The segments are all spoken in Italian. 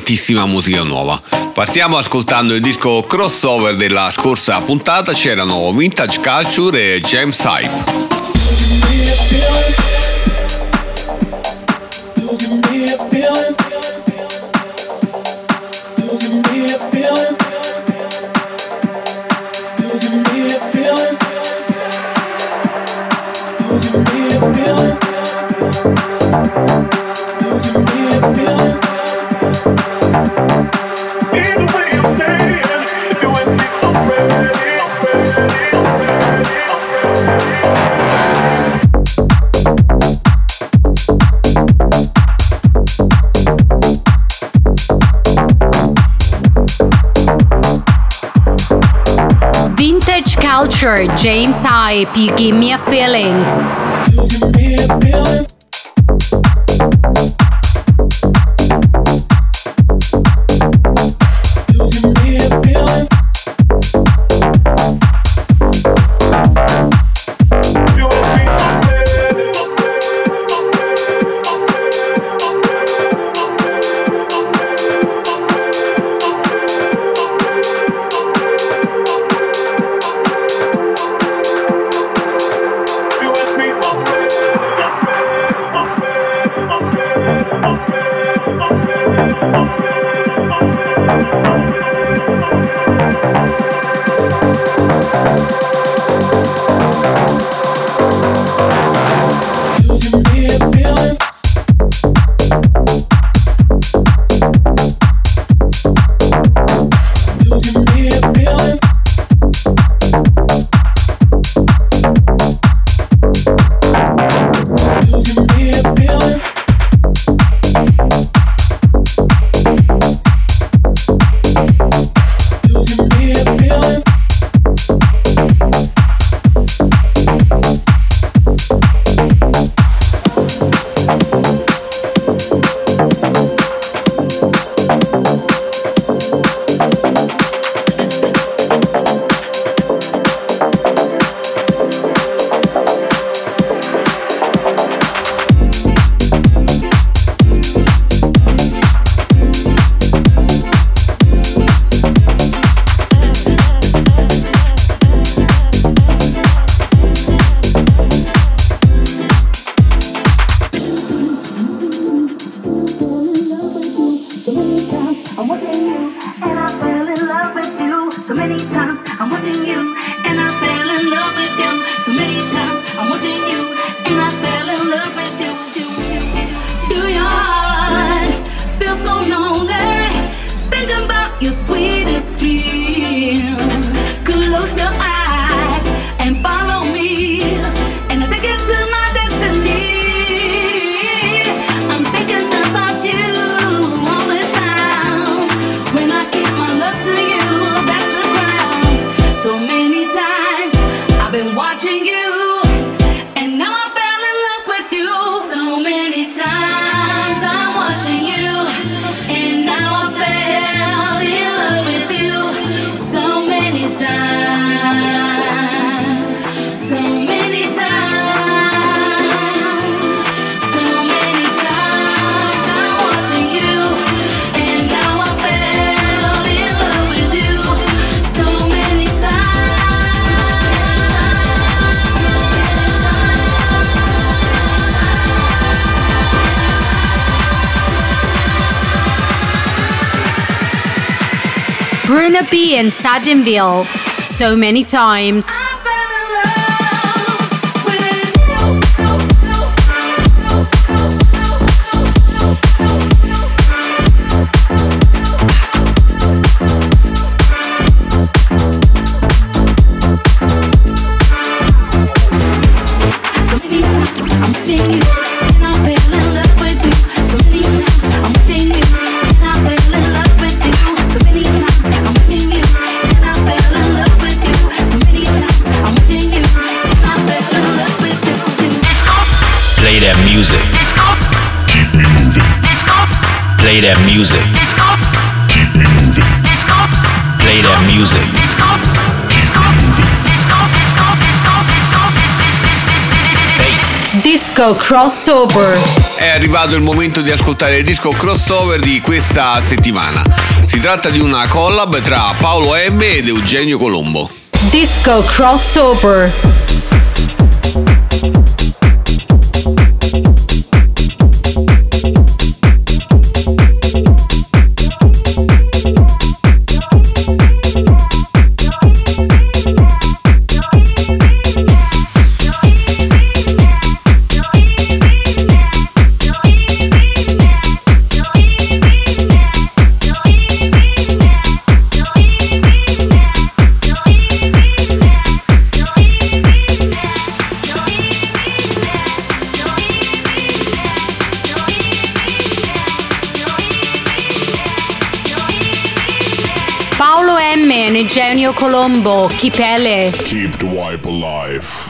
tantissima musica nuova. Partiamo ascoltando il disco crossover della scorsa puntata, c'erano Vintage Culture e James Hype. Culture. James Hype. You give me a feeling. Bruno B and Sadinville. So many times. That music. Play that music. Disco crossover. È arrivato il momento di ascoltare il disco crossover di questa settimana. Si tratta di una collab tra Paolo M ed Eugenio Colombo. Disco crossover. Colombo. Chipele. Keep the wipe alive.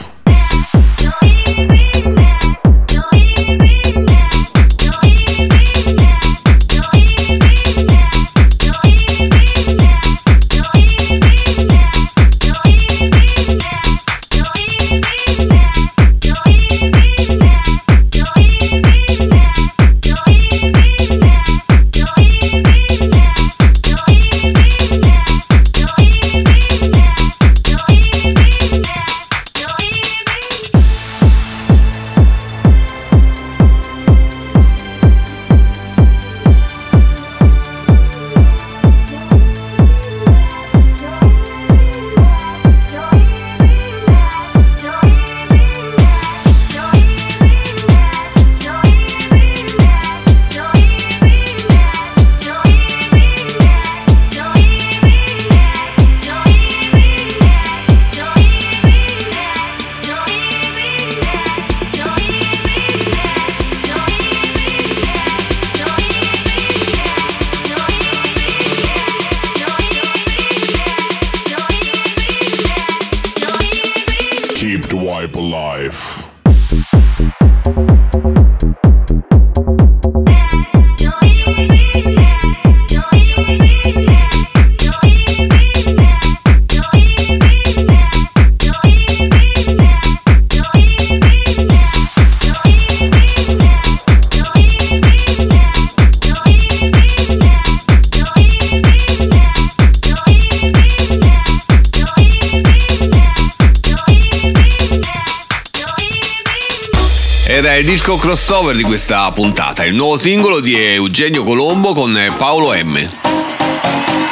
Il disco crossover di questa puntata, il nuovo singolo di Eugenio Colombo con Paolo M.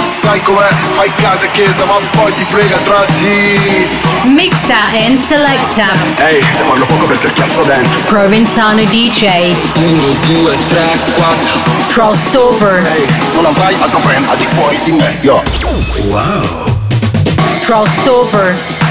Sai com'è, fai casa e chiesa ma poi ti frega tra di Mixa and selecta. Ehi, te parlo poco perché ho chiasso dentro Provenzano DJ. 1, 2, 3, 4 Crossover. Ehi, non avrai altro brand al di fuori di me, yo Crossover.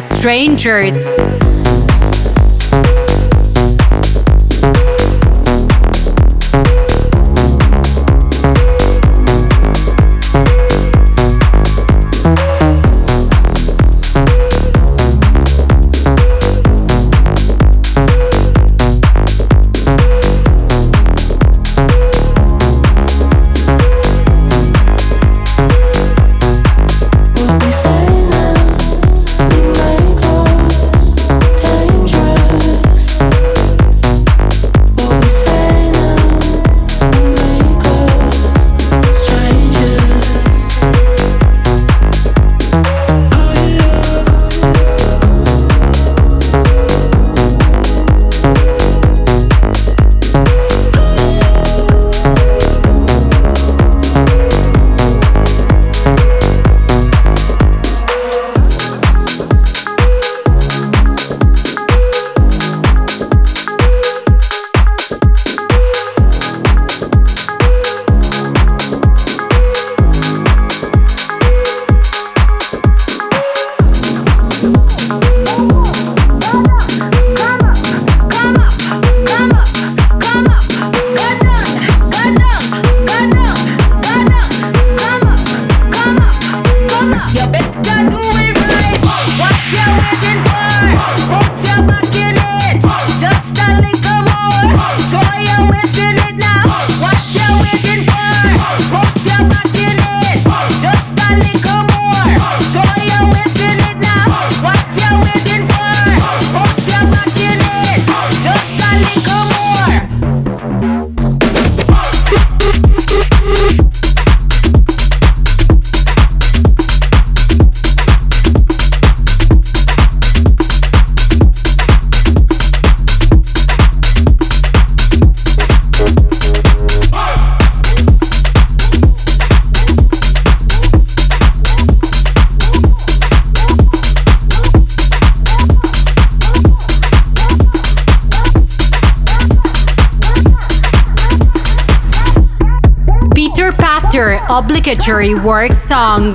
strangers. obligatory work song.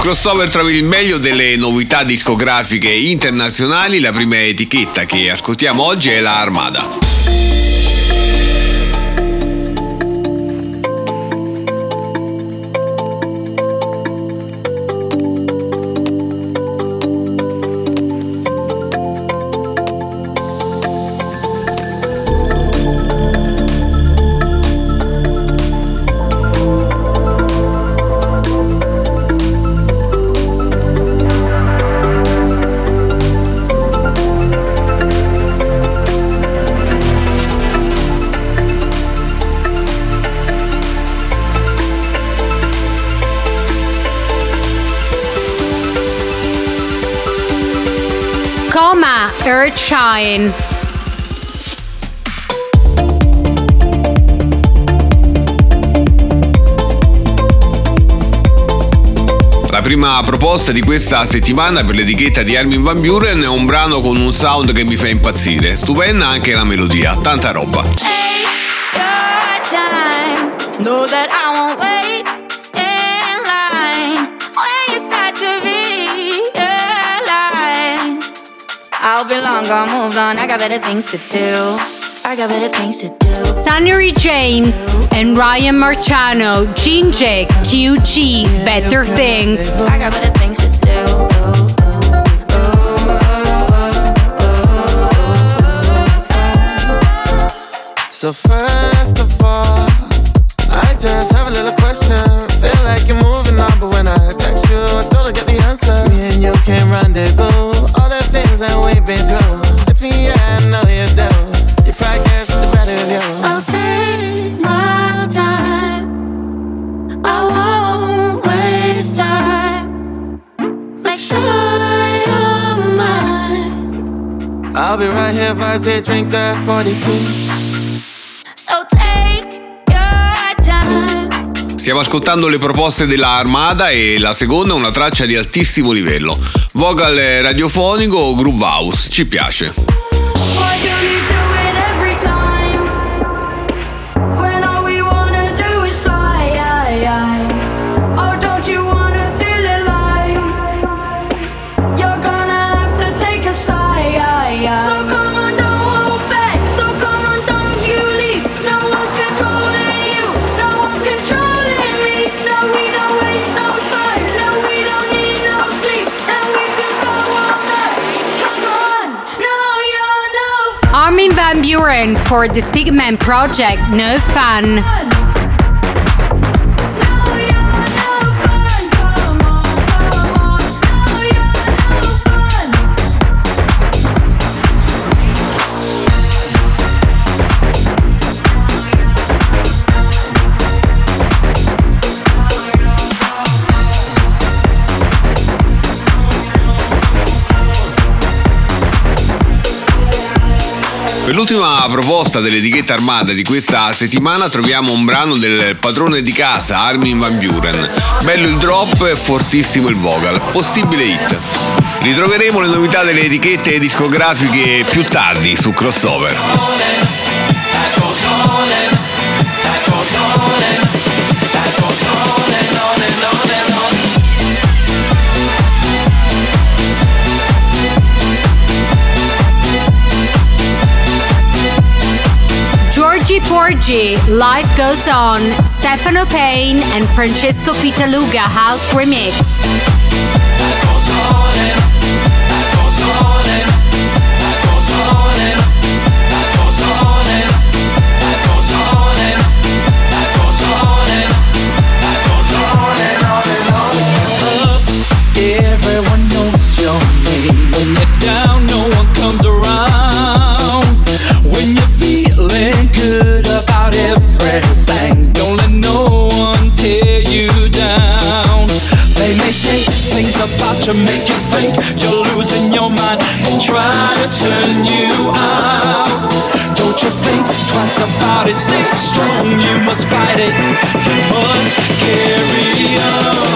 crossover tra il meglio delle novità discografiche internazionali. La prima etichetta che ascoltiamo oggi è la Armada. Brian. La prima proposta di questa settimana per l'etichetta di Armin Van Buren è un brano con un sound che mi fa impazzire. Stupenda anche la melodia, tanta roba. Hey, I'll be long on. I got better things to do. I got better things to do. Sunnery James and Ryan Marciano, Gene QG, Better Things. I got better things to do. So first vibes and drink that 42. Stiamo ascoltando le proposte della Armada e la seconda è una traccia di altissimo livello. Vocal radiofonico o groove house, ci piace. For the Stigman Project No Fun. Per l'ultima proposta dell'etichetta armata di questa settimana troviamo un brano del padrone di casa Armin Van Buren. Bello il drop e fortissimo il vocal, possibile hit. Ritroveremo le novità delle etichette discografiche più tardi su Crossover. Porgy, Life Goes On, Stefano Payne and Francesco Pitaluga House Remix. About to make you think you're losing your mind and try to turn you out. Don't you think twice about it? Stay strong, you must fight it. You must carry on.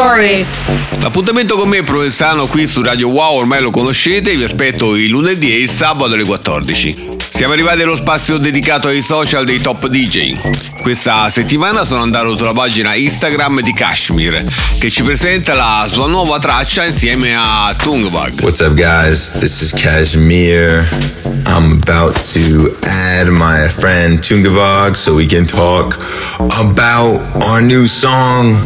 Stories. L'appuntamento con me Provenzano qui su Radio Wow ormai lo conoscete, vi aspetto il lunedì e il sabato alle 14. Siamo arrivati allo spazio dedicato ai social dei top DJ. Questa settimana sono andato sulla pagina Instagram di Kashmir che ci presenta la sua nuova traccia insieme a Tungbag. What's up, guys? This is Kashmir. I'm about to add my friend Tungavog so we can talk about our new song.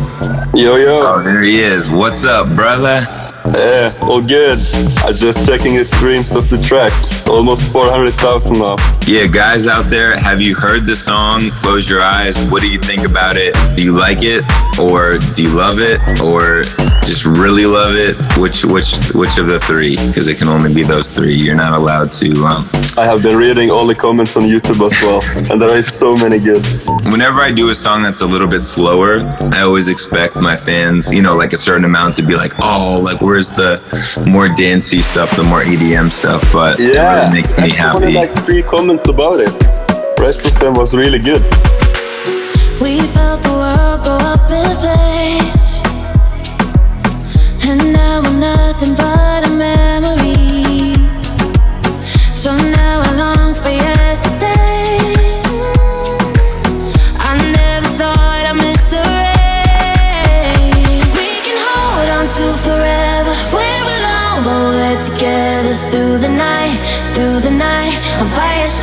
Yo, yo. Oh, there he is. What's up, brother? Yeah, all good. I'm just checking the streams of the track. Almost 400,000 now. Yeah, guys out there, have you heard the song? Close your eyes. What do you think about it? Do you like it, or do you love it, or just really love it? Which which which of the three? Because it can only be those three. You're not allowed to. Um, I have been reading all the comments on YouTube as well, and there is so many good. Whenever I do a song that's a little bit slower, I always expect my fans, you know, like a certain amount to be like, oh, like where's the more dancey stuff, the more EDM stuff? But it Yeah, really makes me I only happy. like three comments about it. Rest of them was really good. We felt the world go up in flames, and now we're nothing but a memory. So now I long for yesterday.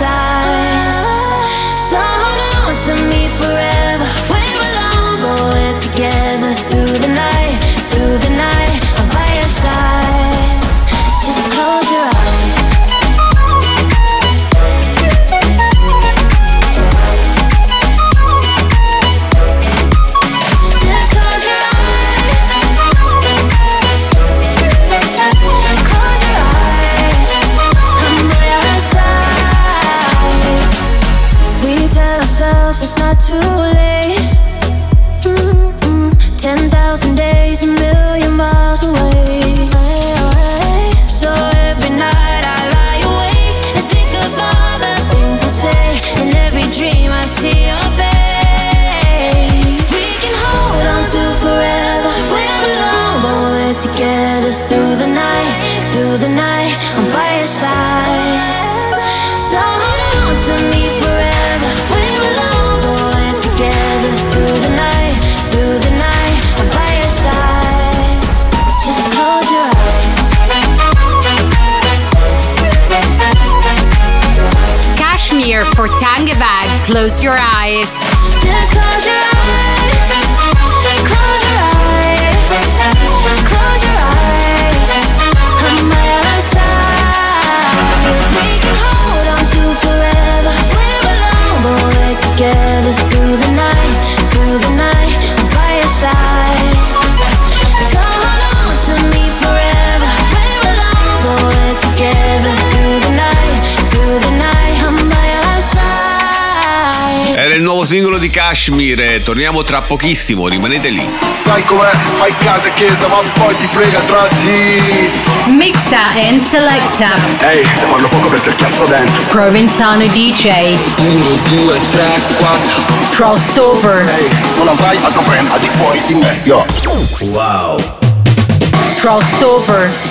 Side. Singolo di Kashmir, e torniamo tra pochissimo, rimanete lì. Sai com'è? Fai casa e chiesa, ma poi ti frega tra di. Mixa and selecta. Ehi, te parlo poco perché ho chiasso dentro. Provenzano DJ. 1, 2, 3, 4. Crossover. Ehi, non avrai altro brand al di fuori di me, yo. Wow. Crossover.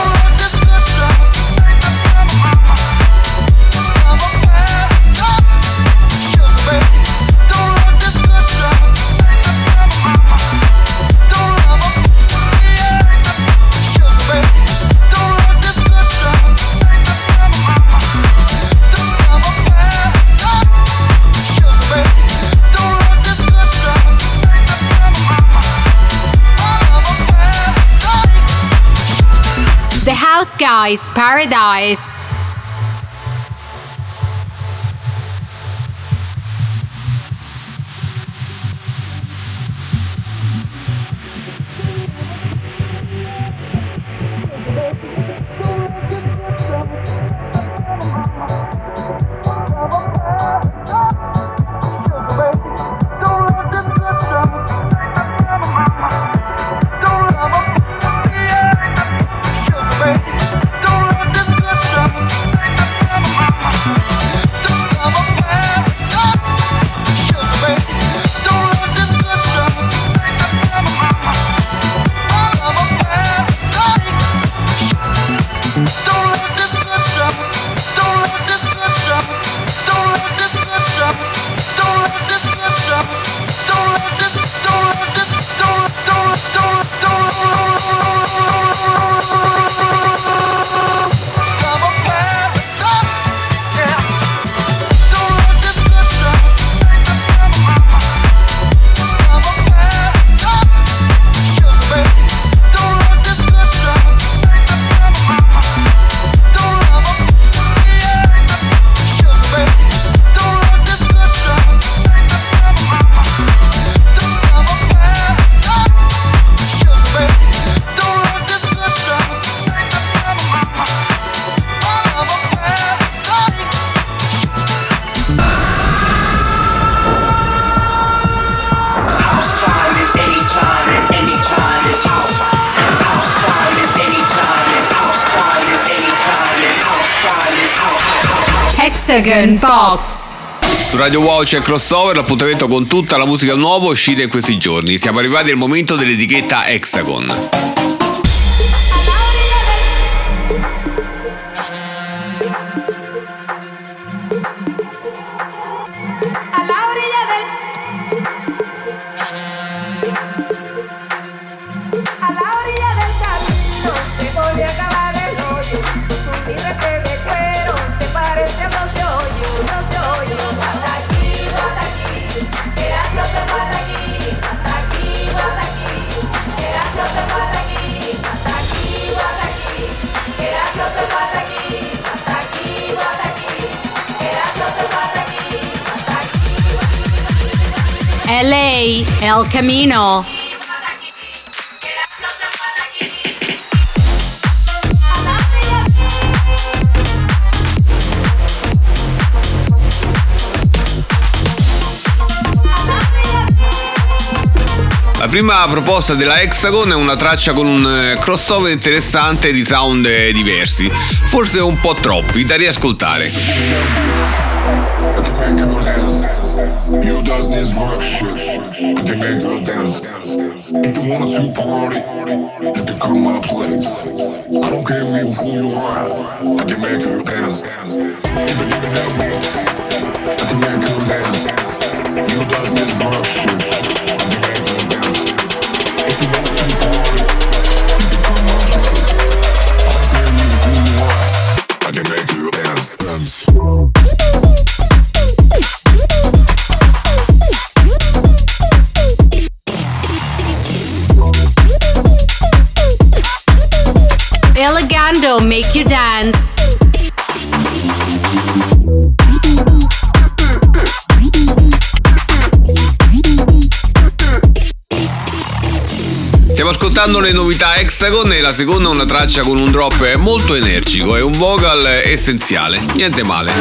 House Guys Paradise. Hexagon Box. Su Radio Wow c'è crossover, l'appuntamento con tutta la musica nuova uscita in questi giorni. Siamo arrivati al momento dell'etichetta Hexagon. El Camino. La prima proposta della Hexagon è una traccia con un eh, crossover interessante di sound diversi, forse un po' troppi, da riascoltare. You does this rough shit. I can make dance. If you want to party, you can come my place. I don't care who who you are. I can make her dance. If it that beats, I can make her Elegando make you dance. Stiamo ascoltando le novità Hexagon e la seconda è una traccia con un drop molto energico e un vocal essenziale. Niente male.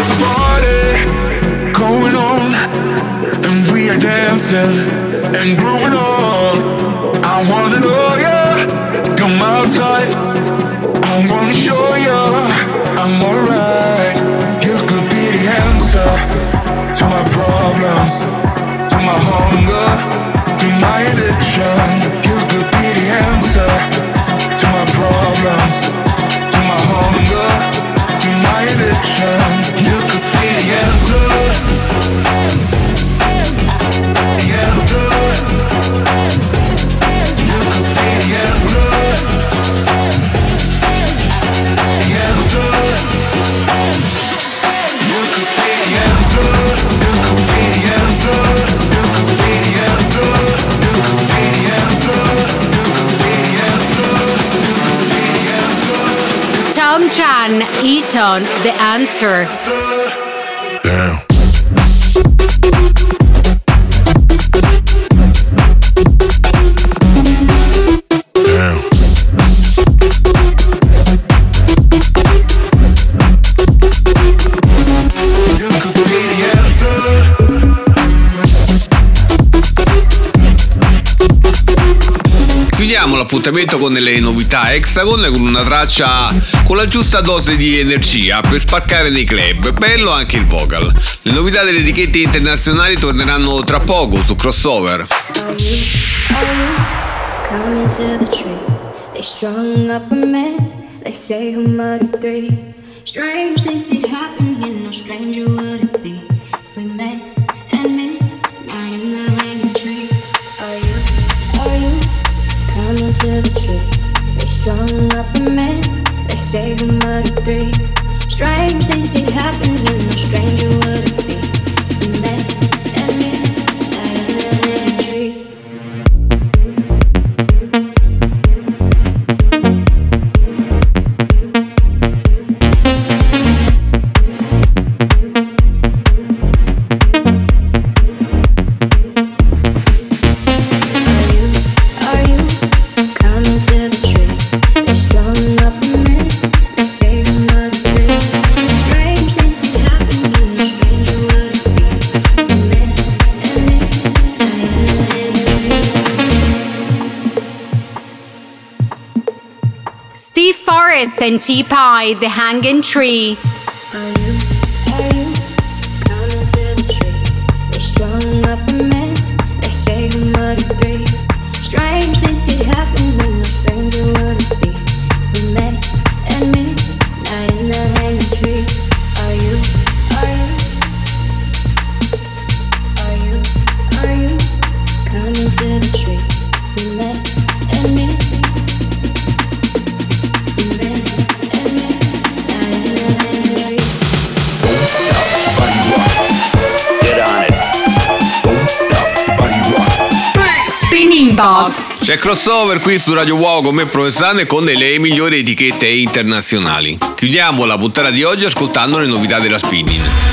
going on and we are dancing and grooving on. I wanna know ya, come outside. I wanna show ya I'm alright. You could be the answer to my problems, to my hunger, to my addiction. You could be the answer to my problems, T-Tone the answer. Chiudiamo l'appuntamento con le novità Hexagon con una traccia con la giusta dose di energia per spaccare nei club. Bello anche il vocal. Le novità delle etichette internazionali torneranno tra poco su crossover. To the saving mud to breathe. Strange things did happen and T Pie, The Hanging Tree. C'è crossover qui su Radio Wow con me Provenzano e con le migliori etichette internazionali. Chiudiamo la puntata di oggi ascoltando le novità della spinning.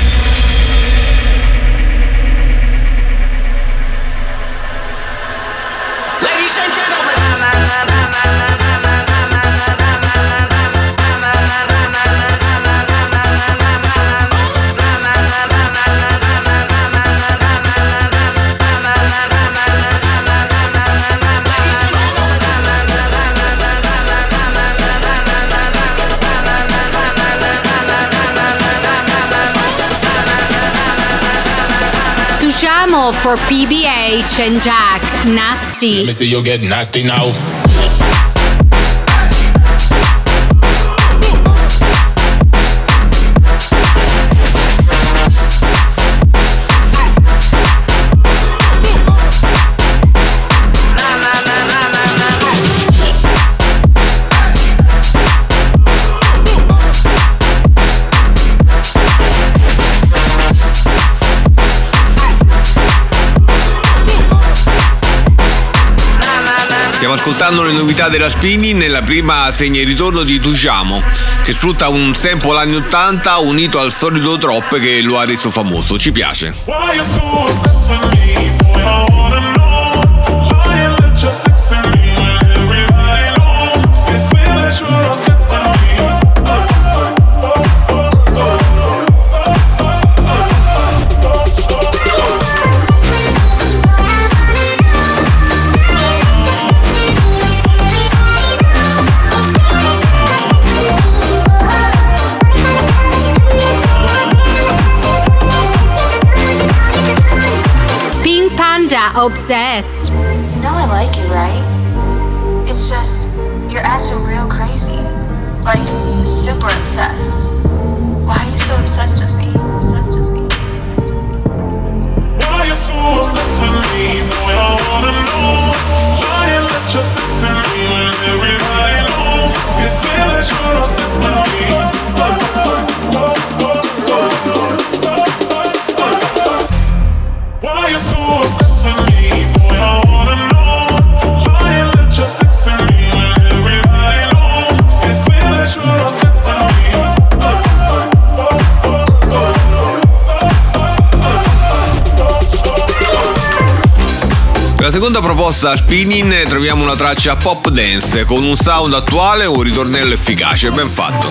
For PBH and Jack, Nasty. Let me see you get nasty now. Ascoltando le novità della Spini nella prima segna il ritorno di Tujamo, che sfrutta un sample anni 80 unito al solito drop che lo ha reso famoso. Ci piace. Obsessed. You know I like you, right? It's just, you're acting real crazy. Like, super obsessed. Why are you so obsessed with me? Obsessed with me. Why you so obsessed with me? Boy, I wanna know why you let your sex in me when everybody knows it's clear that you're Per la seconda proposta Spinning troviamo una traccia pop dance con un sound attuale e un ritornello efficace, ben fatto.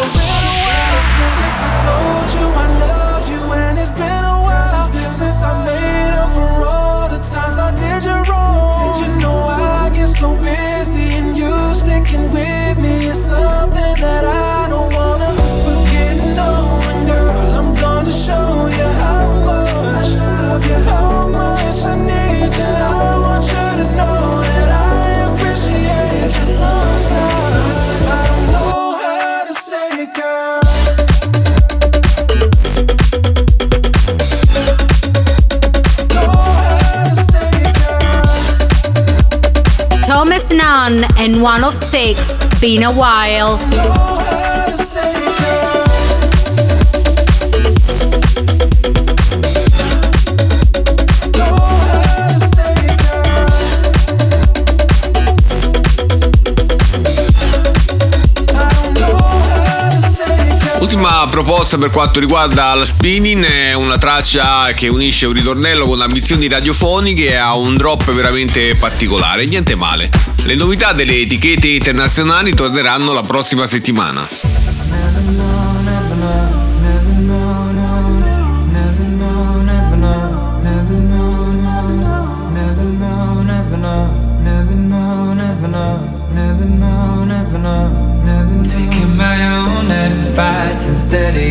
And One of Six, Been a While. Ultima proposta per quanto riguarda la spinning è una traccia che unisce un ritornello con ambizioni radiofoniche ha un drop veramente particolare, niente male. Le novità delle etichette internazionali torneranno la prossima settimana.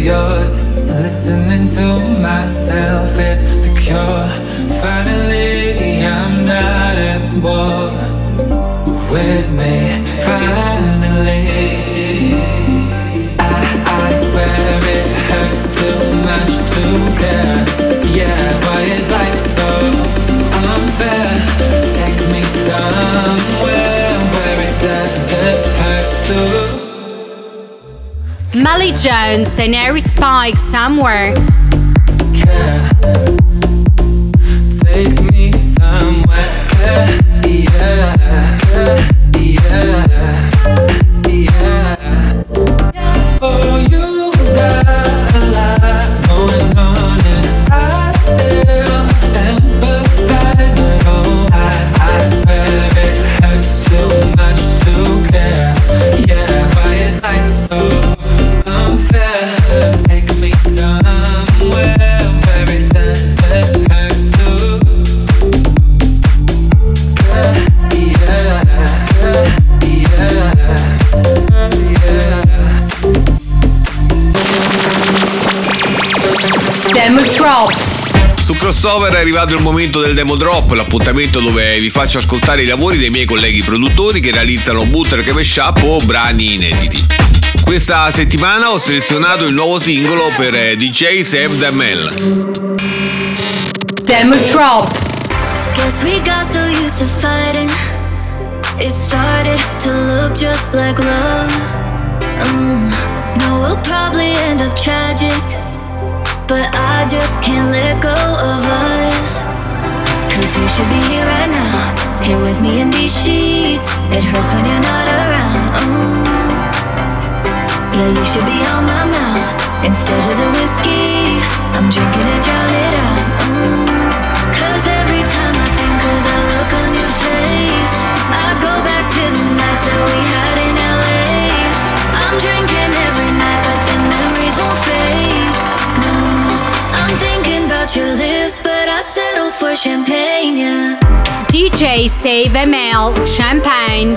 Yours. Listening to myself is the cure. Molly Jones and Harry Spike, Somewhere. Take me somewhere, yeah, yeah. Crossover è arrivato il momento del demo drop, l'appuntamento dove vi faccio ascoltare i lavori dei miei colleghi produttori che realizzano bootleg mashup o brani inediti. Questa settimana ho selezionato il nuovo singolo per eh, DJ Save the Mel. Demo drop. Guess we got so used to fighting. It started to look just like love. Mm, no, we'll probably end up tragic. But I just can't let go of us. Cause you should be here right now. Here with me in these sheets. It hurts when you're not around. Mm. Yeah, you should be on my mouth. Instead of the whiskey, I'm drinking it, drown it out. Mm. Cause for champagne. DJ Save ML Champagne.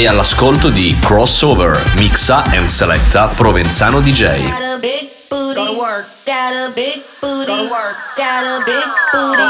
Sei all'ascolto di Crossover, mixa and selecta Provenzano DJ. Got a big booty. Go to work. Got a big booty. Go to work. Got a big booty.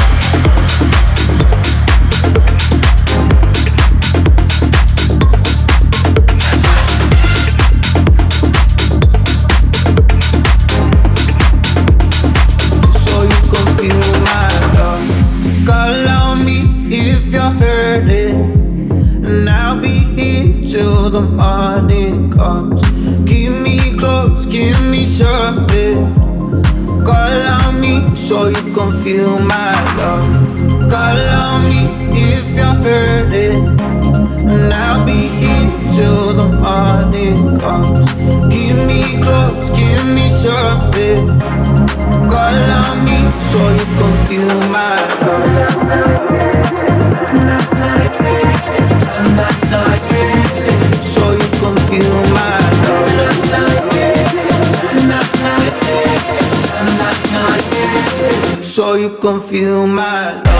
So you feel my love.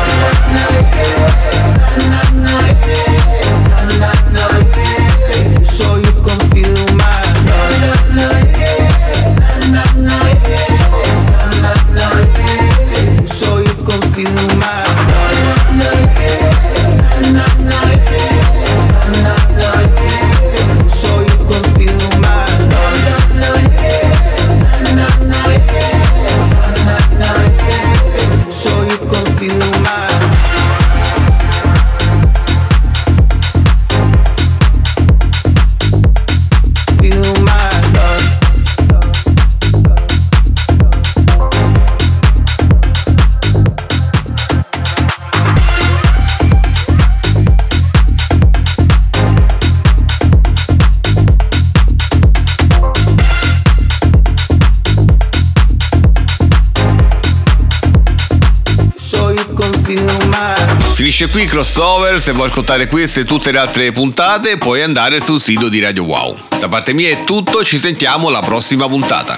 So you feel my love. Finisce qui crossover, se vuoi ascoltare queste e tutte le altre puntate puoi andare sul sito di Radio Wow. Da parte mia è tutto, ci sentiamo alla prossima puntata.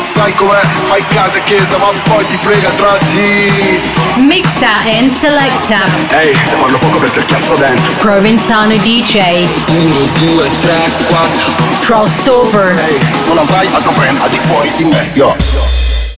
Sai com'è? Fai casa e chiesa, ma poi ti frega tra di. Mixa and selecta. Ehi, se parlo poco perché chiasso dentro. Provenzano DJ. 1, 2, 3, 4. Crossover. Non avrai altro brand al di fuori di me, yo.